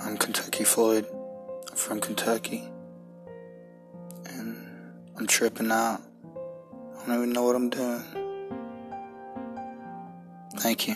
I'm Kentucky Floyd from Kentucky. And I'm tripping out. I don't even know what I'm doing. Thank you.